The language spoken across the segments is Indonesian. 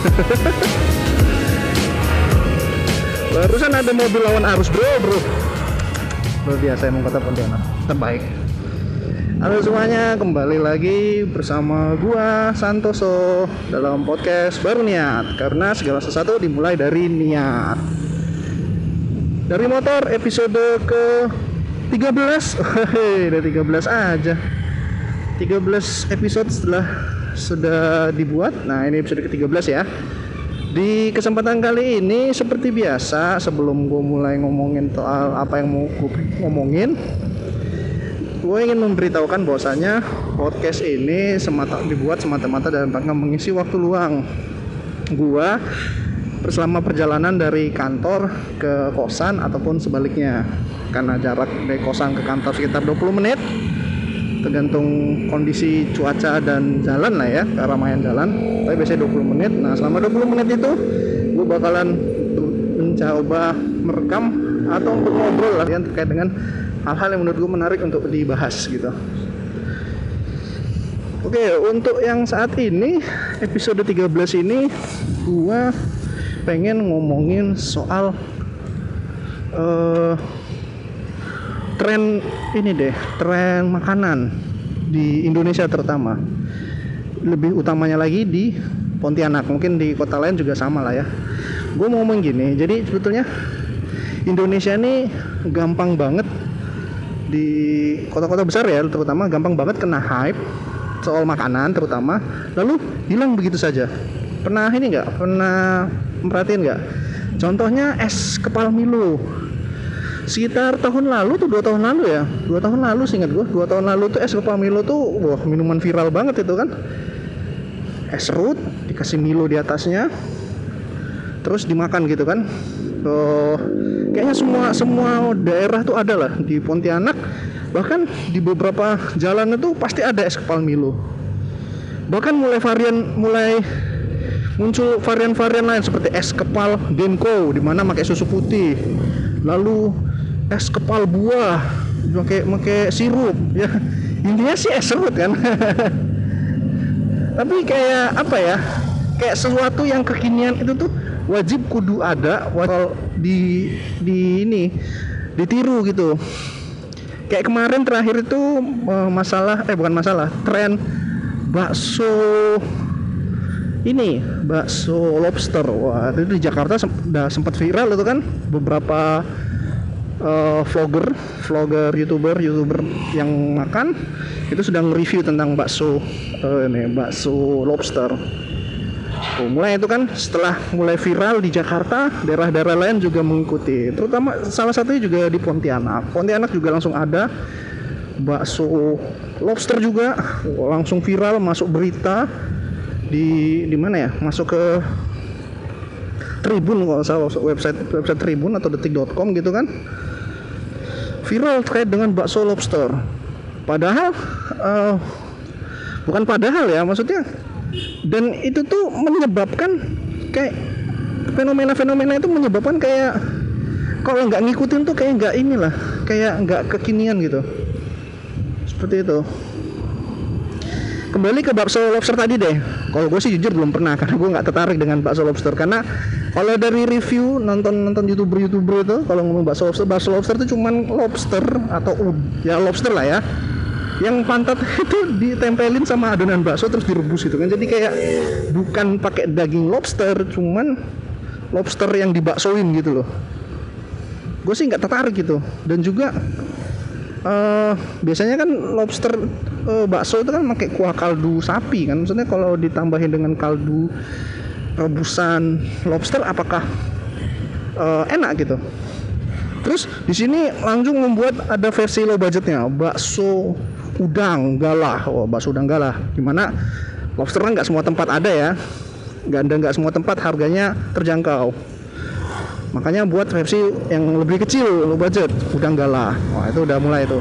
Barusan ada mobil lawan arus bro bro. Luar biasa emang kota Pontianak terbaik. Halo semuanya, kembali lagi bersama gua Santoso dalam podcast baru niat karena segala sesuatu dimulai dari niat. Dari motor episode ke 13 Hehehe, udah 13 aja 13 episode setelah sudah dibuat. Nah ini episode ke-13 ya. Di kesempatan kali ini seperti biasa Sebelum gue mulai ngomongin soal apa yang mau gue ngomongin Gue ingin memberitahukan bahwasanya podcast ini semata dibuat semata-mata dalam rangka mengisi waktu luang Gua selama perjalanan dari kantor ke kosan ataupun sebaliknya. Karena jarak dari kosan ke kantor sekitar 20 menit tergantung kondisi cuaca dan jalan lah ya keramaian jalan. Tapi biasanya 20 menit. Nah selama 20 menit itu gue bakalan mencoba merekam atau untuk ngobrol lah yang terkait dengan hal-hal yang menurut gue menarik untuk dibahas gitu. Oke, untuk yang saat ini episode 13 ini gua pengen ngomongin soal uh, tren ini deh, tren makanan di Indonesia terutama. Lebih utamanya lagi di Pontianak, mungkin di kota lain juga sama lah ya. Gue mau ngomong gini, jadi sebetulnya Indonesia ini gampang banget di kota-kota besar ya, terutama gampang banget kena hype soal makanan terutama, lalu hilang begitu saja. Pernah ini nggak? Pernah memperhatiin nggak? Contohnya es kepal Milo. Sekitar tahun lalu tuh dua tahun lalu ya, dua tahun lalu singkat gue, dua tahun lalu tuh es kepal Milo tuh, wah minuman viral banget itu kan. Es serut dikasih Milo di atasnya, terus dimakan gitu kan. Oh, kayaknya semua semua daerah tuh ada lah di Pontianak. Bahkan di beberapa jalan itu pasti ada es kepal Milo. Bahkan mulai varian mulai muncul varian-varian lain seperti es kepal Denko di mana pakai susu putih. Lalu es kepal buah pakai pakai sirup ya. Intinya sih es serut kan? Tapi kayak apa ya kayak sesuatu yang kekinian itu tuh wajib kudu ada wajib di di ini ditiru gitu. Kayak kemarin terakhir itu masalah eh bukan masalah tren bakso ini bakso lobster. Wah itu di Jakarta udah sempat viral itu kan beberapa uh, vlogger vlogger youtuber youtuber yang makan itu sedang review tentang bakso uh, ini bakso lobster Tuh, mulai itu kan setelah mulai viral di Jakarta, daerah-daerah lain juga mengikuti. Terutama salah satunya juga di Pontianak. Pontianak juga langsung ada bakso lobster juga langsung viral masuk berita di di mana ya? Masuk ke Tribun kalau salah website website Tribun atau detik.com gitu kan. Viral terkait dengan bakso lobster. Padahal uh, bukan padahal ya, maksudnya. Dan itu tuh menyebabkan kayak fenomena-fenomena itu menyebabkan kayak kalau nggak ngikutin tuh kayak nggak inilah kayak nggak kekinian gitu. Seperti itu. Kembali ke bakso lobster tadi deh. Kalau gue sih jujur belum pernah karena gue nggak tertarik dengan bakso lobster. Karena kalau dari review nonton nonton youtuber youtuber itu kalau ngomong bakso lobster bakso lobster itu cuman lobster atau ya lobster lah ya. Yang pantat itu ditempelin sama adonan bakso terus direbus gitu kan. Jadi kayak bukan pakai daging lobster cuman lobster yang dibaksoin gitu loh. Gue sih nggak tertarik gitu. Dan juga uh, biasanya kan lobster uh, bakso itu kan pakai kuah kaldu sapi kan. Maksudnya kalau ditambahin dengan kaldu rebusan lobster apakah uh, enak gitu? Terus di sini langsung membuat ada versi low budgetnya bakso udang galah. Oh bakso udang galah. Gimana lobster kan nggak semua tempat ada ya. Nggak ada nggak semua tempat harganya terjangkau. Makanya buat versi yang lebih kecil low budget udang galah. Wah itu udah mulai itu.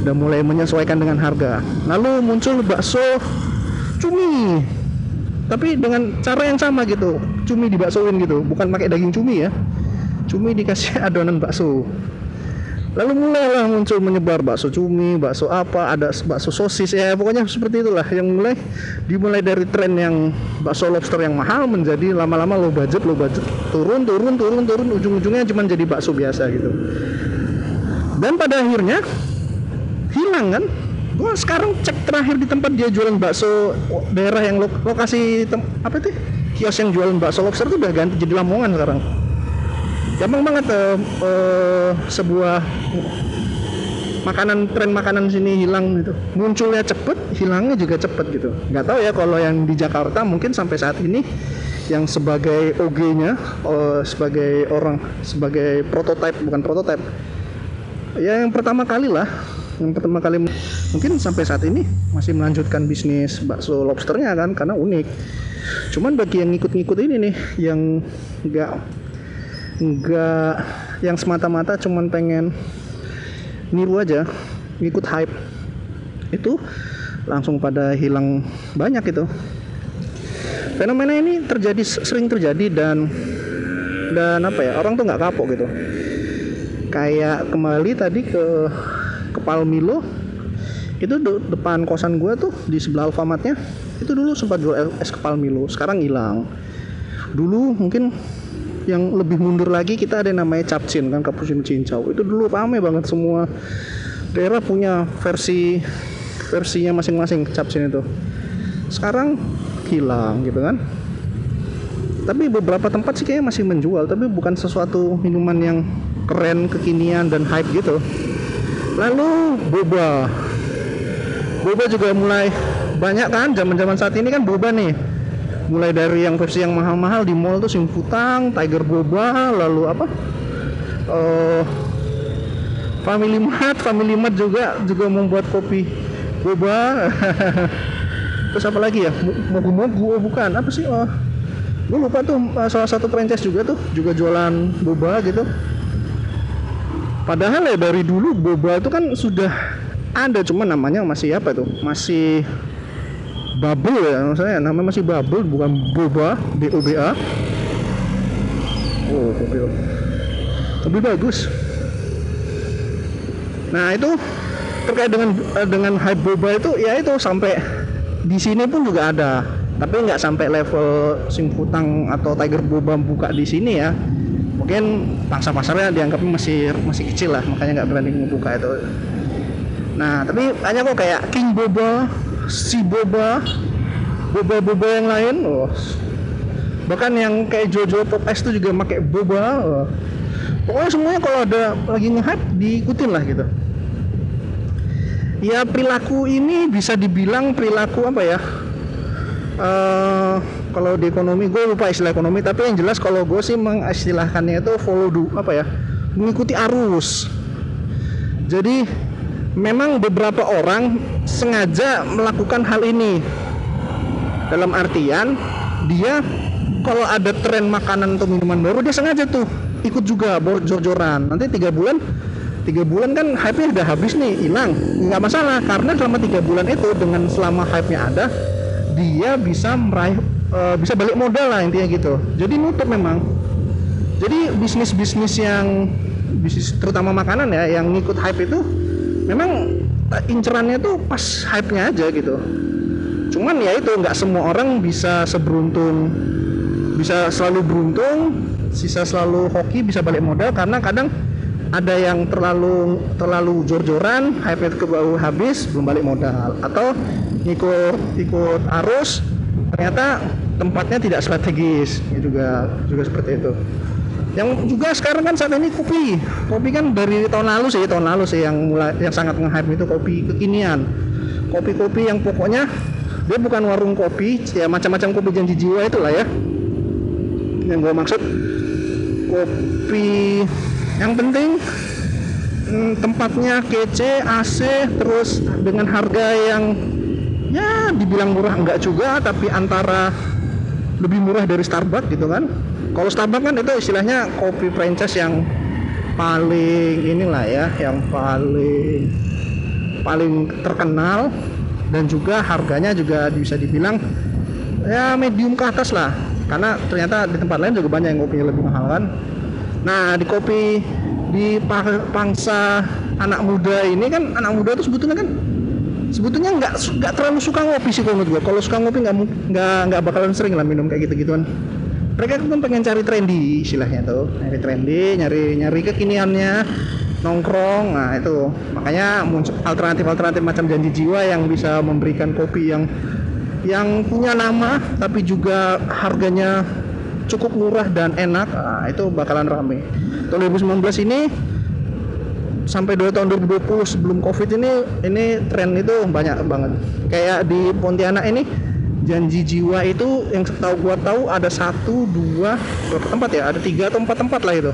Udah mulai menyesuaikan dengan harga. Lalu muncul bakso cumi tapi dengan cara yang sama gitu. Cumi dibaksoin gitu. Bukan pakai daging cumi ya. Cumi dikasih adonan bakso. Lalu mulailah muncul menyebar bakso cumi bakso apa ada bakso sosis. Ya pokoknya seperti itulah yang mulai dimulai dari tren yang bakso lobster yang mahal menjadi lama-lama low budget low budget turun turun turun turun. Ujung-ujungnya cuma jadi bakso biasa gitu. Dan pada akhirnya hilang kan gua sekarang cek terakhir di tempat dia jualan bakso daerah yang lo- lokasi tem- apa itu? Kios yang jualan bakso lobster itu udah ganti jadi lamongan sekarang. Gampang banget eh, eh, sebuah makanan tren makanan sini hilang gitu. Munculnya cepet hilangnya juga cepet gitu. Nggak tahu ya kalau yang di Jakarta mungkin sampai saat ini yang sebagai OG-nya eh, sebagai orang sebagai prototype bukan prototype ya yang pertama kali lah yang pertama kali mungkin sampai saat ini masih melanjutkan bisnis bakso lobsternya kan karena unik. Cuman bagi yang ngikut-ngikut ini nih yang nggak nggak yang semata-mata cuman pengen niru aja ngikut hype itu langsung pada hilang banyak itu. Fenomena ini terjadi sering terjadi dan dan apa ya orang tuh nggak kapok gitu. Kayak kembali tadi ke Kepal Milo itu de- depan kosan gue tuh di sebelah Alfamatnya itu dulu sempat jual es kepal Milo sekarang hilang. Dulu mungkin yang lebih mundur lagi kita ada yang namanya capcin kan cappuccino cincau. Itu dulu rame banget semua. Daerah punya versi versinya masing-masing capcin itu. Sekarang hilang gitu kan. Tapi beberapa tempat sih kayaknya masih menjual tapi bukan sesuatu minuman yang keren kekinian dan hype gitu lalu boba boba juga mulai banyak kan zaman-zaman saat ini kan boba nih mulai dari yang versi yang mahal-mahal di mall tuh Simputang, Tiger Boba, lalu apa? eh Family Mart, Family Mart juga juga membuat kopi boba. Terus apa lagi ya? Mogu-mogu oh, bukan. Apa sih? Oh, gue lupa tuh eh, salah satu franchise juga tuh juga jualan boba gitu. Padahal ya dari dulu boba itu kan sudah ada cuma namanya masih apa tuh? Masih bubble ya maksudnya namanya masih bubble bukan boba B O B A. Oh kopi lebih bagus. Nah itu terkait dengan eh, dengan hype boba itu ya itu sampai di sini pun juga ada. Tapi nggak sampai level Simputang atau Tiger Boba buka di sini ya mungkin pangsa pasarnya dianggapnya masih masih kecil lah makanya nggak berani membuka itu nah tapi banyak kok kayak King Boba si Boba boba-boba yang lain oh. bahkan yang kayak Jojo Pop Ice itu juga pakai boba oh. pokoknya semuanya kalau ada lagi nge-hype diikutin lah gitu ya perilaku ini bisa dibilang perilaku apa ya Eh, kalau di ekonomi gue lupa istilah ekonomi tapi yang jelas kalau gue sih mengistilahkannya itu follow do apa ya mengikuti arus. Jadi memang beberapa orang sengaja melakukan hal ini. Dalam artian dia kalau ada tren makanan atau minuman baru dia sengaja tuh ikut juga jor-joran. Nanti tiga bulan tiga bulan kan hype-nya udah habis nih hilang. Nggak masalah karena selama tiga bulan itu dengan selama hype-nya ada dia bisa meraih eh, bisa balik modal lah intinya gitu. Jadi nutup memang. Jadi bisnis bisnis yang bisnis terutama makanan ya yang ngikut hype itu memang eh, incerannya tuh pas hype-nya aja gitu. Cuman ya itu nggak semua orang bisa seberuntung bisa selalu beruntung sisa selalu hoki bisa balik modal karena kadang ada yang terlalu terlalu jor-joran hype ke bawah habis belum balik modal. Atau ikut ikut arus ternyata tempatnya tidak strategis. Juga juga seperti itu. Yang juga sekarang kan saat ini kopi. Kopi kan dari tahun lalu sih tahun lalu sih yang mulai yang sangat nge-hype itu kopi kekinian. Kopi-kopi yang pokoknya dia bukan warung kopi ya macam-macam kopi janji jiwa itulah ya. Yang gue maksud. Kopi yang penting hmm, tempatnya kece AC terus dengan harga yang ya dibilang murah enggak juga tapi antara lebih murah dari Starbucks gitu kan. Kalau Starbucks kan itu istilahnya kopi franchise yang paling inilah ya yang paling paling terkenal dan juga harganya juga bisa dibilang ya medium ke atas lah. Karena ternyata di tempat lain juga banyak yang kopinya lebih mahal kan. Nah di kopi di pangsa anak muda ini kan anak muda tuh sebetulnya kan sebetulnya nggak nggak terlalu suka ngopi sih kalau menurut gue kalau suka ngopi nggak nggak nggak bakalan sering lah minum kayak gitu gituan mereka kan pengen cari trendy istilahnya tuh. Nyari trendy nyari nyari kekiniannya nongkrong nah itu. Makanya alternatif alternatif macam janji jiwa yang bisa memberikan kopi yang yang punya nama tapi juga harganya cukup murah dan enak nah, itu bakalan rame. Tahun 2019 ini sampai dua tahun 2020 sebelum covid ini ini tren itu banyak banget. Kayak di Pontianak ini janji jiwa itu yang setahu gua tahu ada satu dua berapa tempat ya? Ada tiga atau empat tempat lah itu.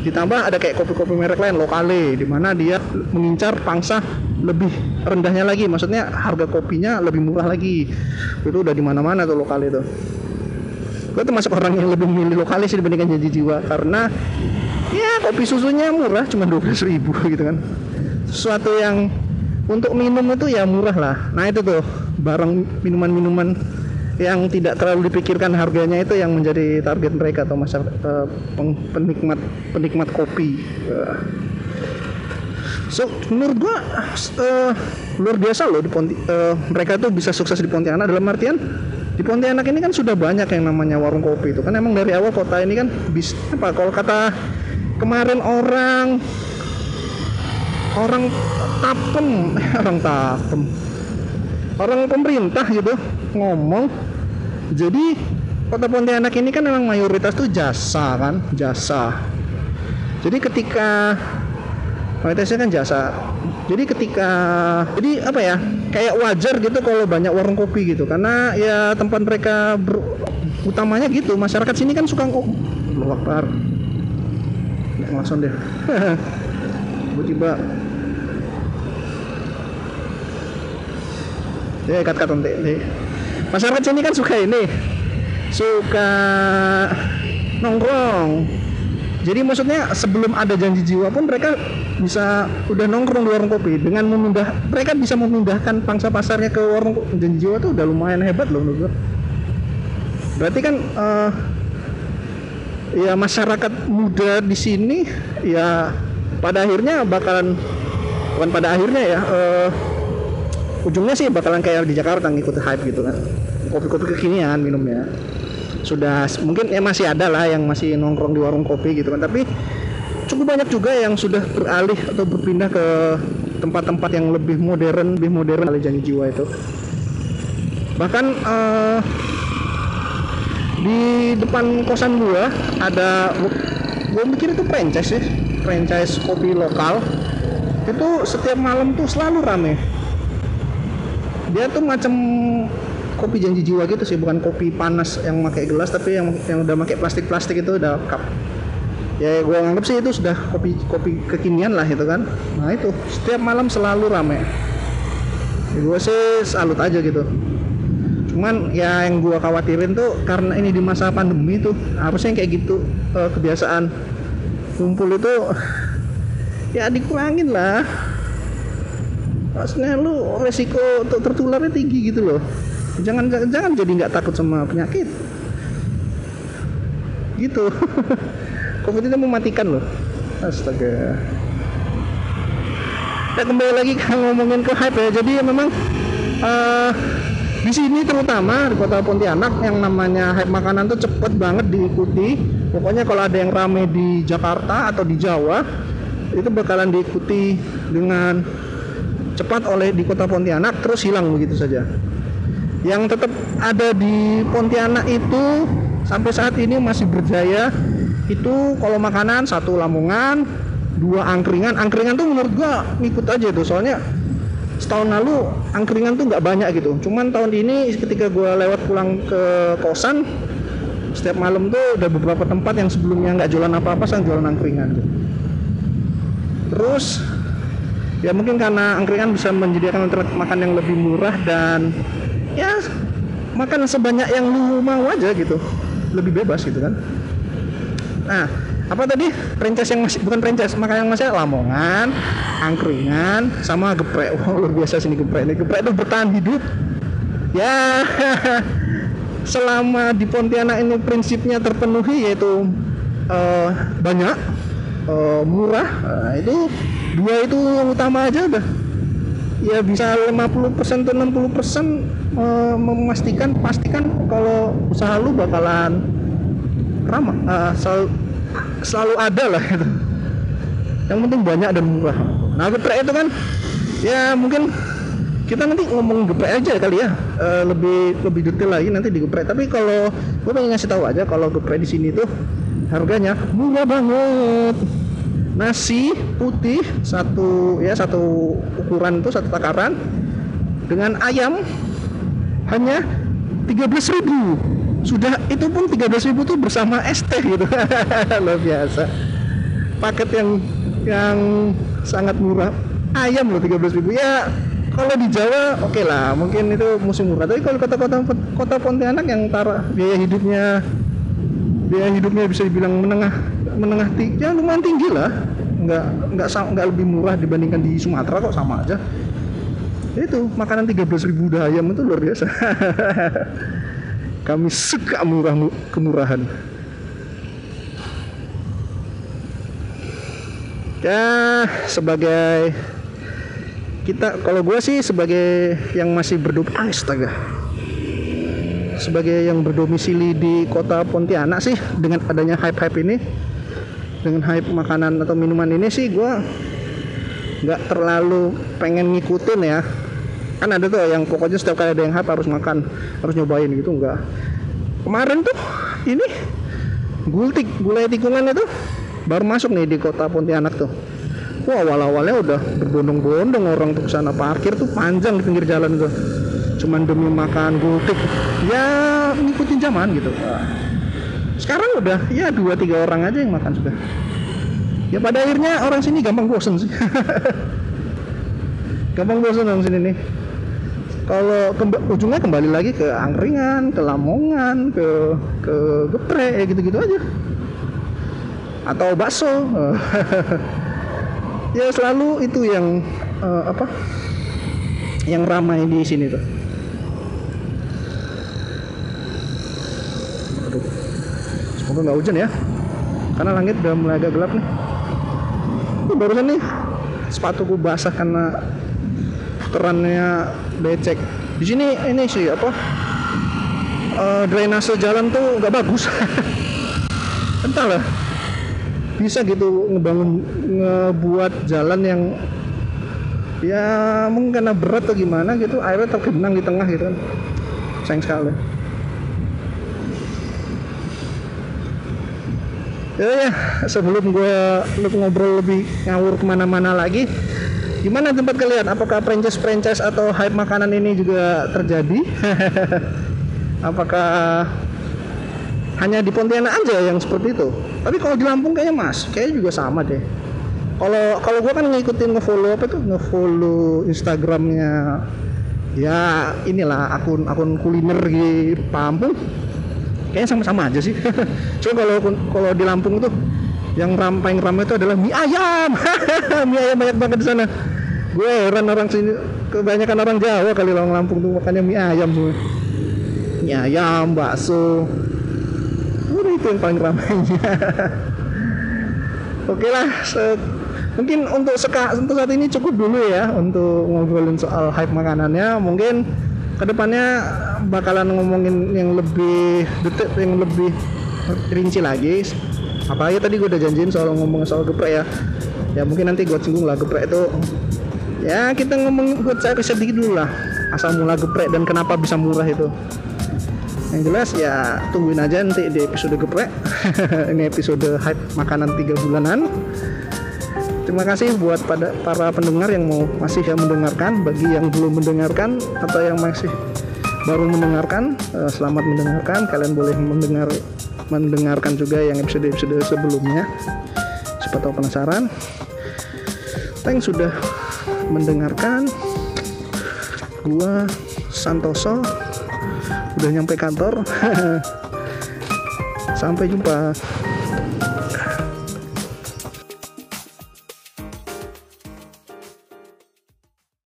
Ditambah ada kayak kopi-kopi merek lain lokale di mana dia mengincar pangsa lebih rendahnya lagi. Maksudnya harga kopinya lebih murah lagi. Itu udah di mana-mana tuh lokale itu. Gue termasuk orang yang lebih milih sih dibandingkan janji jiwa karena ya kopi susunya murah cuma dua belas ribu gitu kan sesuatu yang untuk minum itu ya murah lah nah itu tuh barang minuman-minuman yang tidak terlalu dipikirkan harganya itu yang menjadi target mereka atau masyarakat uh, penikmat penikmat kopi. Uh. So menurut gua uh, luar biasa loh di Ponti, uh, mereka tuh bisa sukses di Pontianak dalam artian di Pontianak ini kan sudah banyak yang namanya warung kopi itu kan emang dari awal kota ini kan bis apa kalau kata kemarin orang orang tapem orang tapem. Orang pemerintah gitu ngomong. Jadi kota Pontianak ini kan memang mayoritas tuh jasa kan jasa. Jadi ketika mayoritasnya kan jasa. Jadi ketika jadi apa ya kayak wajar gitu kalau banyak warung kopi gitu. Karena ya tempat mereka ber, utamanya gitu. Masyarakat sini kan suka akbar langsung deh tiba-tiba. Ya kat kat nanti masyarakat sini kan suka ini. Suka nongkrong. Jadi maksudnya sebelum ada janji jiwa pun mereka bisa udah nongkrong di warung kopi. Dengan memindah mereka bisa memindahkan pangsa pasarnya ke warung janji jiwa tuh udah lumayan hebat loh menurut gue berarti kan uh, ya masyarakat muda di sini ya pada akhirnya bakalan bukan pada akhirnya ya uh, ujungnya sih bakalan kayak di Jakarta ngikut hype gitu kan. Kopi-kopi kekinian minumnya. Sudah mungkin ya masih ada lah yang masih nongkrong di warung kopi gitu kan tapi cukup banyak juga yang sudah beralih atau berpindah ke tempat-tempat yang lebih modern lebih modern kali janji jiwa itu. Bahkan uh, di depan kosan gua ada gua mikir itu franchise sih franchise kopi lokal. Itu setiap malam tuh selalu rame. Dia tuh macam kopi janji jiwa gitu sih. Bukan kopi panas yang pakai gelas tapi yang yang udah pakai plastik plastik itu udah cup ya gue anggap sih itu sudah kopi kopi kekinian lah itu kan. Nah itu. Setiap malam selalu rame. Ya, gue sih salut aja gitu cuman ya yang gue khawatirin tuh karena ini di masa pandemi tuh harusnya kayak gitu uh, kebiasaan. Kumpul itu ya dikurangin lah. Maksudnya lu resiko untuk tertularnya tinggi gitu loh. Jangan jangan jadi nggak takut sama penyakit. Gitu. Covid itu mematikan loh. Astaga. Ya kembali lagi kan ngomongin ke hype ya. Jadi ya memang uh, di sini terutama di kota Pontianak yang namanya hype makanan tuh cepet banget diikuti. Pokoknya kalau ada yang rame di Jakarta atau di Jawa itu bakalan diikuti dengan cepat oleh di kota Pontianak terus hilang begitu saja. Yang tetap ada di Pontianak itu sampai saat ini masih berjaya. Itu kalau makanan satu Lamongan dua angkringan. Angkringan tuh menurut gua ngikut aja tuh soalnya setahun lalu angkringan tuh nggak banyak gitu. Cuman tahun ini ketika gua lewat pulang ke kosan setiap malam tuh udah beberapa tempat yang sebelumnya nggak jualan apa-apa sekarang jualan angkringan gitu. terus ya mungkin karena angkringan bisa menyediakan makan yang lebih murah dan ya makan sebanyak yang lu mau aja gitu. Lebih bebas gitu kan. Nah apa tadi? Franchise yang masih bukan franchise maka yang masih Lamongan angkringan sama geprek. Wow luar biasa sini geprek ini. Geprek itu bertahan hidup. Ya. Selama di Pontianak ini prinsipnya terpenuhi yaitu uh, banyak uh, murah. Nah, itu dua itu yang utama aja udah. Ya bisa 50% atau 60% persen uh, memastikan pastikan kalau usaha lu bakalan ramah uh, selalu ada lah itu. Yang penting banyak dan murah. Nah geprek itu kan ya mungkin kita nanti ngomong geprek aja kali ya. Uh, lebih lebih detail lagi nanti di geprek. Tapi kalau gue pengen ngasih tahu aja kalau geprek di sini tuh harganya murah banget. Nasi putih satu ya satu ukuran itu satu takaran dengan ayam hanya 13.000 sudah itu pun 13.000 tuh bersama teh gitu. Luar biasa. Paket yang yang sangat murah. Ayam loh 13.000 ya kalau di Jawa oke okay lah. Mungkin itu musim murah. Tapi kalau kota-kota kota Pontianak yang tar biaya hidupnya biaya hidupnya bisa dibilang menengah menengah tinggi ya lumayan tinggi lah. Nggak nggak nggak lebih murah dibandingkan di Sumatera kok sama aja. Itu makanan 13 ribu ayam itu luar biasa kami suka murah kemurahan. Ya sebagai kita kalau gue sih sebagai yang masih berdomisili astaga. Sebagai yang berdomisili di kota Pontianak sih dengan adanya hype-hype ini dengan hype makanan atau minuman ini sih gue nggak terlalu pengen ngikutin ya kan ada tuh yang pokoknya setiap kali ada yang hype harus makan harus nyobain gitu enggak. Kemarin tuh ini gultik gulai tikungan itu baru masuk nih di kota Pontianak tuh. Wah awal-awalnya udah berbondong-bondong orang tuh sana. Parkir tuh panjang di pinggir jalan tuh. Cuman demi makan gultik. Ya ngikutin zaman gitu. Sekarang udah ya dua tiga orang aja yang makan sudah. Ya pada akhirnya orang sini gampang bosen sih. Gampang bosen orang sini nih kalau kemba, ujungnya kembali lagi ke angkringan, ke lamongan, ke ke geprek ya gitu-gitu aja. Atau bakso. ya selalu itu yang uh, apa yang ramai di sini tuh Aduh. semoga nggak hujan ya karena langit udah mulai agak gelap nih uh, barusan nih sepatuku basah karena kerannya becek. Di sini ini sih apa? Uh, drainase jalan tuh nggak bagus. Entahlah bisa gitu ngebangun ngebuat jalan yang ya mungkin karena berat atau gimana gitu airnya tergenang di tengah gitu kan. Sayang sekali. Ya, ya sebelum gue ngobrol lebih ngawur ke mana-mana lagi gimana tempat kalian? Apakah franchise franchise atau hype makanan ini juga terjadi? Apakah hanya di Pontianak aja yang seperti itu? Tapi kalau di Lampung kayaknya mas kayaknya juga sama deh. Kalau kalau gue kan ngikutin ngefollow apa tuh ngefollow Instagramnya ya inilah akun akun kuliner di Lampung. Kayaknya sama-sama aja sih. Coba kalau kalau di Lampung tuh yang ram paling ramai itu adalah mie ayam. Mie ayam banyak banget di sana gue heran orang sini kebanyakan orang Jawa kali orang Lampung tuh makannya mie ayam semua mie ayam bakso. Udah itu yang paling ramainya. Oke lah mungkin untuk seka untuk saat ini cukup dulu ya untuk ngobrolin soal hype makanannya. Mungkin ke depannya bakalan ngomongin yang lebih detik yang lebih rinci lagi. Apa ya tadi gue udah janjiin soal ngomong soal geprek ya. Ya mungkin nanti gue singgung lah geprek itu ya kita ngomong buat saya riset dikit dulu lah. Asal mula geprek dan kenapa bisa murah itu. Yang jelas ya tungguin aja nanti di episode geprek. Ini episode hype makanan tiga bulanan. Terima kasih buat pada para pendengar yang mau masih yang mendengarkan. Bagi yang belum mendengarkan atau yang masih baru mendengarkan eh, selamat mendengarkan. Kalian boleh mendengar mendengarkan juga yang episode-episode sebelumnya. Siapa tahu penasaran. Thanks sudah mendengarkan gua Santoso udah nyampe kantor. Sampai jumpa